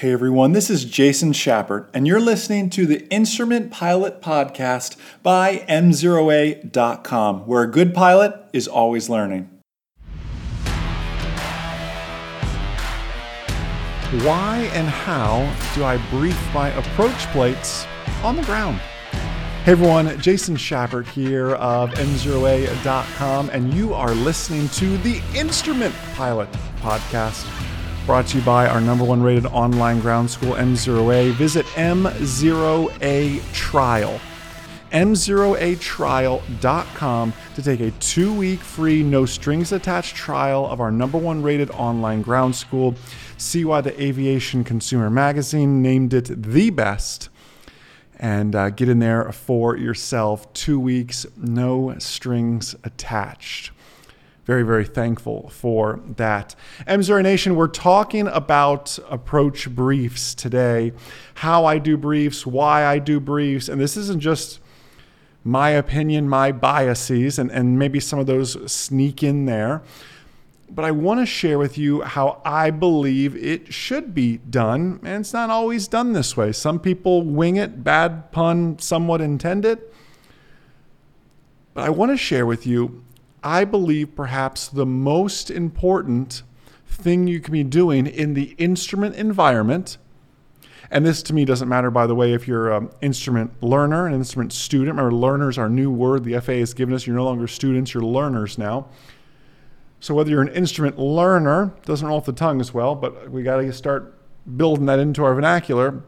Hey everyone, this is Jason Schappert, and you're listening to the Instrument Pilot Podcast by M0A.com, where a good pilot is always learning. Why and how do I brief my approach plates on the ground? Hey everyone, Jason Schappert here of M0A.com, and you are listening to the Instrument Pilot Podcast brought to you by our number one rated online ground school, M0A. Visit M0A Trial, M0ATrial.com to take a two week free, no strings attached trial of our number one rated online ground school. See why the Aviation Consumer Magazine named it the best. And uh, get in there for yourself. Two weeks, no strings attached very, very thankful for that. MZR Nation, we're talking about approach briefs today, how I do briefs, why I do briefs, and this isn't just my opinion, my biases, and, and maybe some of those sneak in there. But I want to share with you how I believe it should be done. And it's not always done this way. Some people wing it, bad pun, somewhat intended. But I want to share with you I believe perhaps the most important thing you can be doing in the instrument environment. And this to me doesn't matter, by the way, if you're an instrument learner, an instrument student. Remember, learners are a new word the FAA has given us. You're no longer students, you're learners now. So whether you're an instrument learner, doesn't roll off the tongue as well, but we got to start building that into our vernacular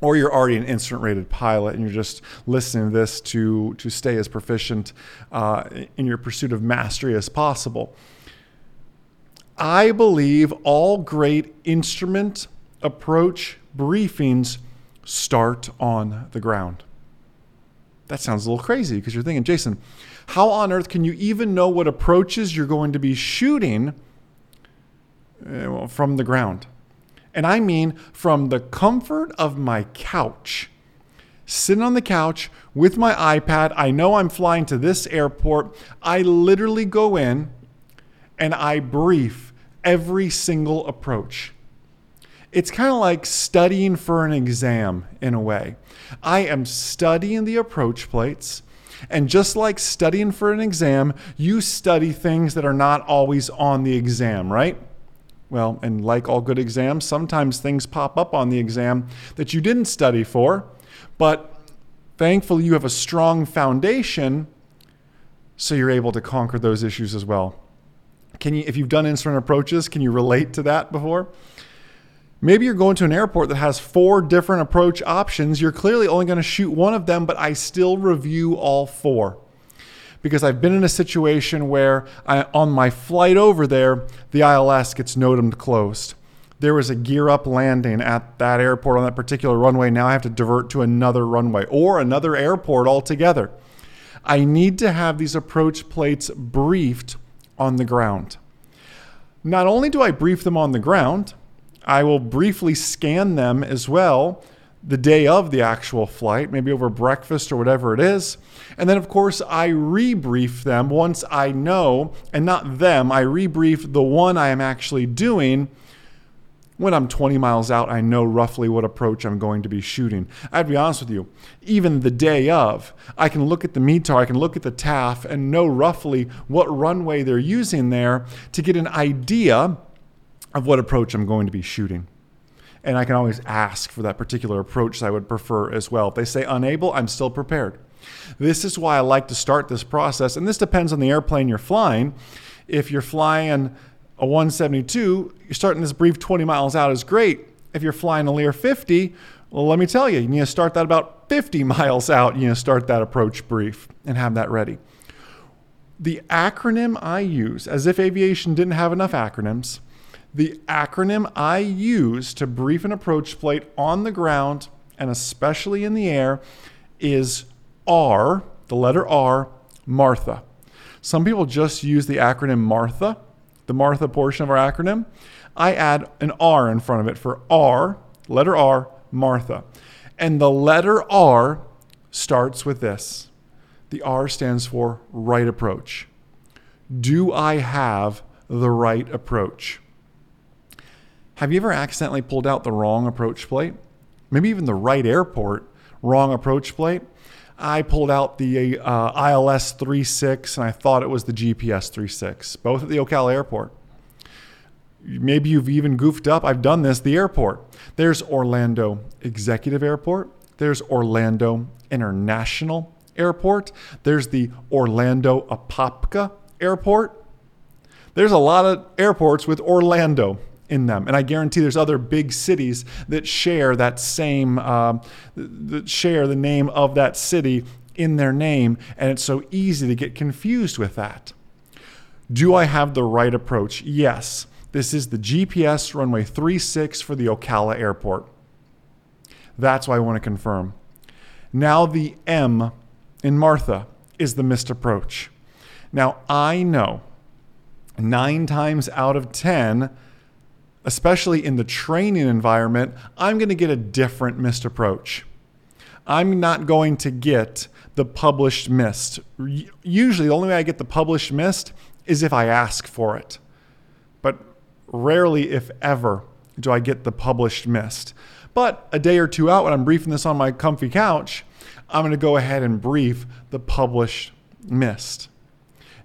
or you're already an instrument rated pilot and you're just listening to this to, to stay as proficient uh, in your pursuit of mastery as possible. I believe all great instrument approach briefings start on the ground. That sounds a little crazy because you're thinking, Jason, how on earth can you even know what approaches you're going to be shooting uh, from the ground? And I mean from the comfort of my couch. Sitting on the couch with my iPad, I know I'm flying to this airport. I literally go in and I brief every single approach. It's kind of like studying for an exam in a way. I am studying the approach plates. And just like studying for an exam, you study things that are not always on the exam, right? Well, and like all good exams, sometimes things pop up on the exam that you didn't study for, but thankfully you have a strong foundation so you're able to conquer those issues as well. Can you if you've done instrument approaches, can you relate to that before? Maybe you're going to an airport that has four different approach options. You're clearly only going to shoot one of them, but I still review all four because I've been in a situation where I, on my flight over there, the ILS gets NOTAM closed. There was a gear up landing at that airport on that particular runway. Now I have to divert to another runway or another airport altogether. I need to have these approach plates briefed on the ground. Not only do I brief them on the ground, I will briefly scan them as well the day of the actual flight, maybe over breakfast or whatever it is. And then, of course, I rebrief them once I know, and not them, I rebrief the one I am actually doing. When I'm 20 miles out, I know roughly what approach I'm going to be shooting. I'd be honest with you, even the day of, I can look at the METAR, I can look at the TAF, and know roughly what runway they're using there to get an idea of what approach I'm going to be shooting and I can always ask for that particular approach I would prefer as well. If they say unable, I'm still prepared. This is why I like to start this process, and this depends on the airplane you're flying. If you're flying a 172, you're starting this brief 20 miles out is great. If you're flying a Lear 50, well, let me tell you, you need to start that about 50 miles out. You need to start that approach brief and have that ready. The acronym I use, as if aviation didn't have enough acronyms, the acronym I use to brief an approach plate on the ground and especially in the air is R, the letter R, Martha. Some people just use the acronym Martha, the Martha portion of our acronym. I add an R in front of it for R, letter R, Martha. And the letter R starts with this. The R stands for right approach. Do I have the right approach? Have you ever accidentally pulled out the wrong approach plate? Maybe even the right airport, wrong approach plate? I pulled out the uh, ILS 36 and I thought it was the GPS 36, both at the Ocala airport. Maybe you've even goofed up. I've done this, the airport. There's Orlando Executive Airport, there's Orlando International Airport, there's the Orlando Apopka Airport. There's a lot of airports with Orlando in them. And I guarantee there's other big cities that share that same, uh, that share the name of that city in their name. And it's so easy to get confused with that. Do I have the right approach? Yes. This is the GPS runway 36 for the Ocala airport. That's why I want to confirm. Now, the M in Martha is the missed approach. Now, I know nine times out of 10, especially in the training environment, I'm going to get a different missed approach. I'm not going to get the published missed. Usually, the only way I get the published missed is if I ask for it. But rarely, if ever, do I get the published missed. But a day or two out, when I'm briefing this on my comfy couch, I'm going to go ahead and brief the published missed.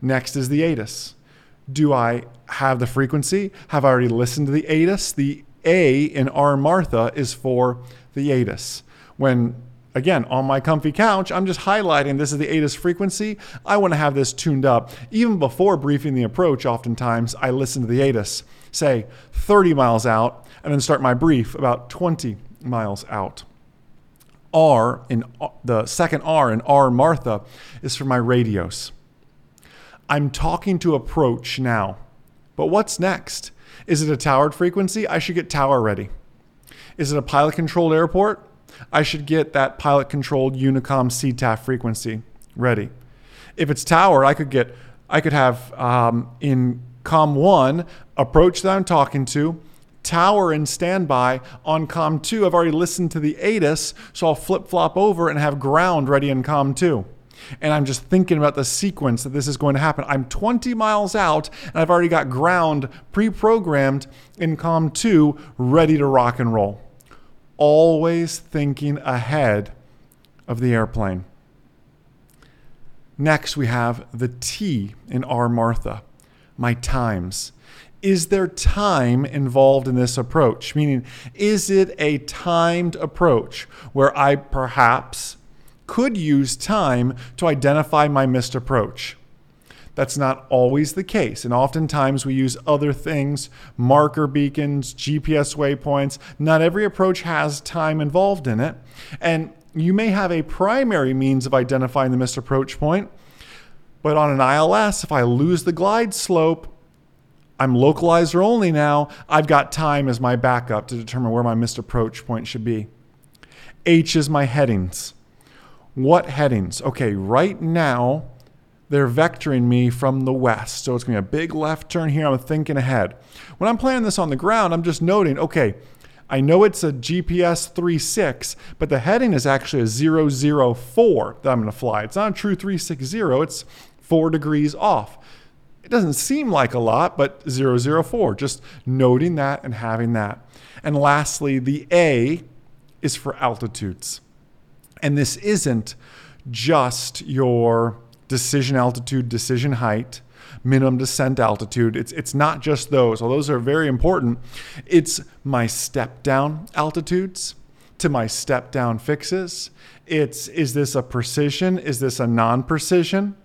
Next is the ATIS. Do I have the frequency? Have I already listened to the ATIS? The A in R Martha is for the ATIS. When again on my comfy couch, I'm just highlighting this is the ATIS frequency. I want to have this tuned up. Even before briefing the approach, oftentimes I listen to the ATIS, say 30 miles out, and then start my brief about 20 miles out. R in the second R in R Martha is for my radios. I'm talking to approach now. But what's next? Is it a towered frequency? I should get tower ready. Is it a pilot controlled airport? I should get that pilot controlled Unicom CTAF frequency ready. If it's tower, I could get, I could have um, in COM 1 approach that I'm talking to, tower in standby on COM 2. I've already listened to the ATIS, so I'll flip flop over and have ground ready in COM 2 and I'm just thinking about the sequence that this is going to happen. I'm 20 miles out and I've already got ground pre programmed in COM 2 ready to rock and roll. Always thinking ahead of the airplane. Next, we have the T in R Martha, my times. Is there time involved in this approach? Meaning, is it a timed approach where I perhaps could use time to identify my missed approach. That's not always the case, and oftentimes we use other things, marker beacons, GPS waypoints. Not every approach has time involved in it, and you may have a primary means of identifying the missed approach point, but on an ILS, if I lose the glide slope, I'm localizer only now, I've got time as my backup to determine where my missed approach point should be. H is my headings. What headings? Okay, right now they're vectoring me from the west. So it's going to be a big left turn here. I'm thinking ahead. When I'm planning this on the ground, I'm just noting, okay, I know it's a GPS 36, but the heading is actually a 004 that I'm going to fly. It's not a true 360, it's four degrees off. It doesn't seem like a lot, but 004, just noting that and having that. And lastly, the A is for altitudes. And this isn't just your decision altitude, decision height, minimum descent altitude. It's, it's not just those, although those are very important. It's my step down altitudes to my step down fixes. It's is this a precision? Is this a non precision?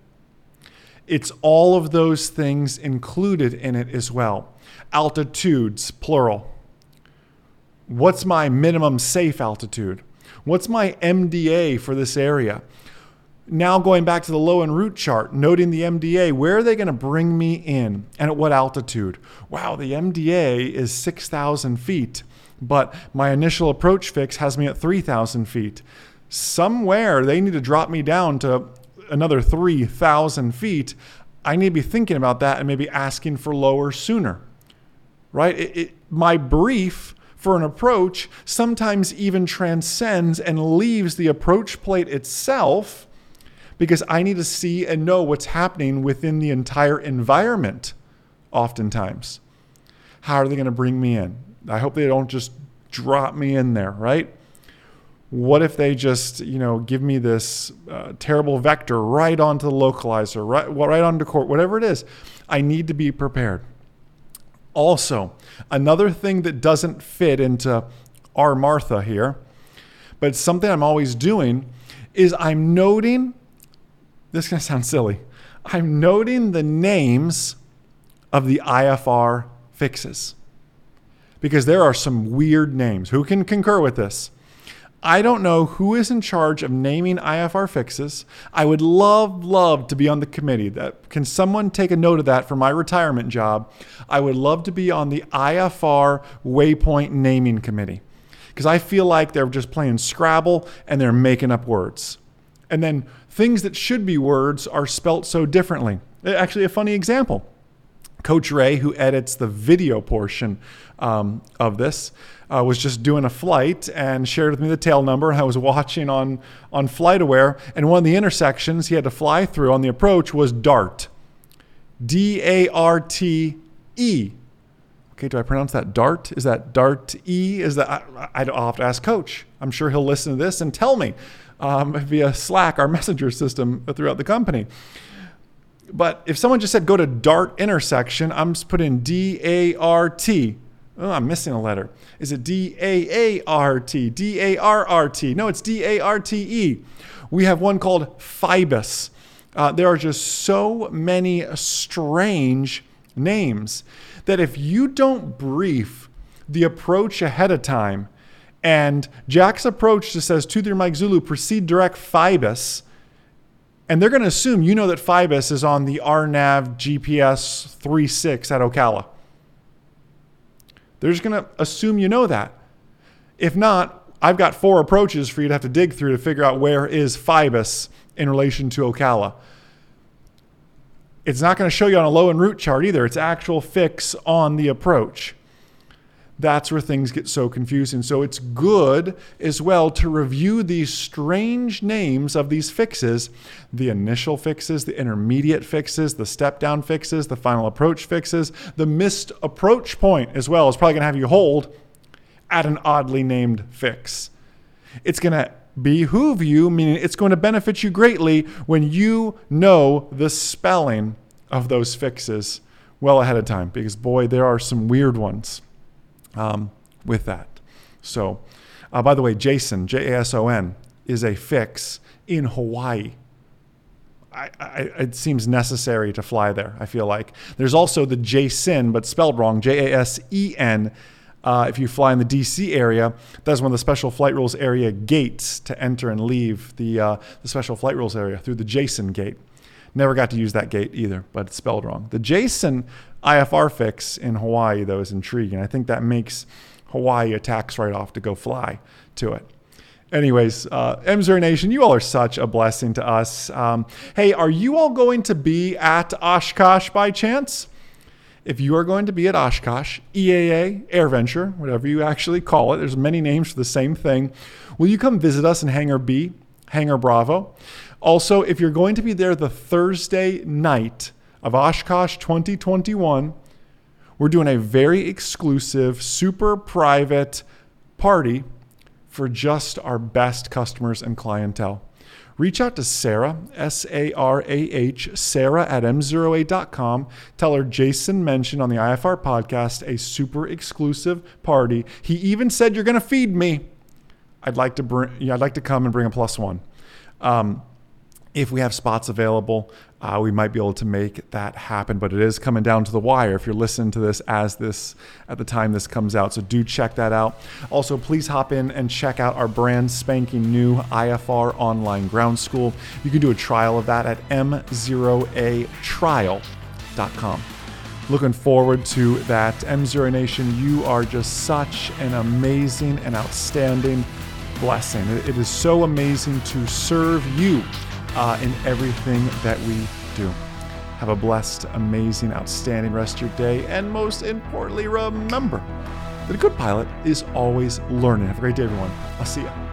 It's all of those things included in it as well. Altitudes, plural. What's my minimum safe altitude? What's my MDA for this area? Now going back to the low enroute chart, noting the MDA, where are they going to bring me in and at what altitude? Wow, the MDA is 6,000 feet, but my initial approach fix has me at 3,000 feet. Somewhere they need to drop me down to another 3,000 feet. I need to be thinking about that and maybe asking for lower sooner, right? It, it, my brief for an approach sometimes even transcends and leaves the approach plate itself because I need to see and know what's happening within the entire environment, oftentimes. How are they going to bring me in? I hope they don't just drop me in there, right? What if they just, you know, give me this uh, terrible vector right onto the localizer, right, right onto court, whatever it is? I need to be prepared. Also, another thing that doesn't fit into our Martha here, but something I'm always doing, is I'm noting, this is going to sound silly, I'm noting the names of the IFR fixes because there are some weird names. Who can concur with this? I don't know who is in charge of naming IFR fixes. I would love, love to be on the committee. That can someone take a note of that for my retirement job? I would love to be on the IFR Waypoint Naming Committee because I feel like they're just playing Scrabble and they're making up words. And then things that should be words are spelt so differently. Actually, a funny example. Coach Ray, who edits the video portion um, of this, uh, was just doing a flight and shared with me the tail number. I was watching on on FlightAware, and one of the intersections he had to fly through on the approach was DART, D A R T E. Okay, do I pronounce that DART? Is that DART E? Is that I, will have to ask Coach. I'm sure he'll listen to this and tell me um, via Slack, our messenger system throughout the company. But if someone just said go to Dart intersection, I'm just putting in D A R T. Oh, I'm missing a letter. Is it D A A R T? D A R R T? No, it's D A R T E. We have one called FIBUS. Uh, there are just so many strange names that if you don't brief the approach ahead of time, and Jax approach just says to their Mike Zulu, proceed direct FIBUS, and they're going to assume you know that FIBUS is on the RNAV GPS 36 at Ocala. They're just going to assume you know that. If not, I've got four approaches for you to have to dig through to figure out where is FIBUS in relation to Ocala. It's not going to show you on a low enroute chart either. It's actual fix on the approach that's where things get so confusing. So it's good as well to review these strange names of these fixes the initial fixes, the intermediate fixes, the step down fixes, the final approach fixes, the missed approach point as well is probably going to have you hold at an oddly named fix. It's going to behoove you, meaning it's going to benefit you greatly when you know the spelling of those fixes well ahead of time because boy, there are some weird ones um, with that. So, uh, by the way, Jason, J A S O N, is a fix in Hawaii. I, I, it seems necessary to fly there, I feel like. There's also the Jason, but spelled wrong, J A S E N. Uh, if you fly in the DC area, that's one of the special flight rules area gates to enter and leave the, uh, the special flight rules area through the Jason gate. Never got to use that gate either, but it's spelled wrong. The Jason IFR fix in Hawaii, though, is intriguing. I think that makes Hawaii a tax write off to go fly to it. Anyways, uh, MZR Nation, you all are such a blessing to us. Um, hey, are you all going to be at Oshkosh by chance? If you are going to be at Oshkosh, EAA, AirVenture, whatever you actually call it, there's many names for the same thing. Will you come visit us in Hangar B, Hangar Bravo? Also, if you're going to be there the Thursday night of Oshkosh 2021, we're doing a very exclusive, super private party for just our best customers and clientele. Reach out to Sarah, S A R A H, Sarah at M0A.com. Tell her Jason mentioned on the IFR podcast a super exclusive party. He even said, You're going to feed me. I'd like to bring, yeah, I'd like to come and bring a plus one. Um, if we have spots available, uh, we might be able to make that happen. But it is coming down to the wire if you're listening to this as this at the time this comes out. So do check that out. Also, please hop in and check out our brand spanking new IFR online ground school. You can do a trial of that at m0atrial.com. Looking forward to that. M0 Nation, you are just such an amazing and outstanding blessing. It is so amazing to serve you uh, in everything that we do. Have a blessed, amazing, outstanding rest of your day. And most importantly, remember that a good pilot is always learning. Have a great day, everyone. I'll see you.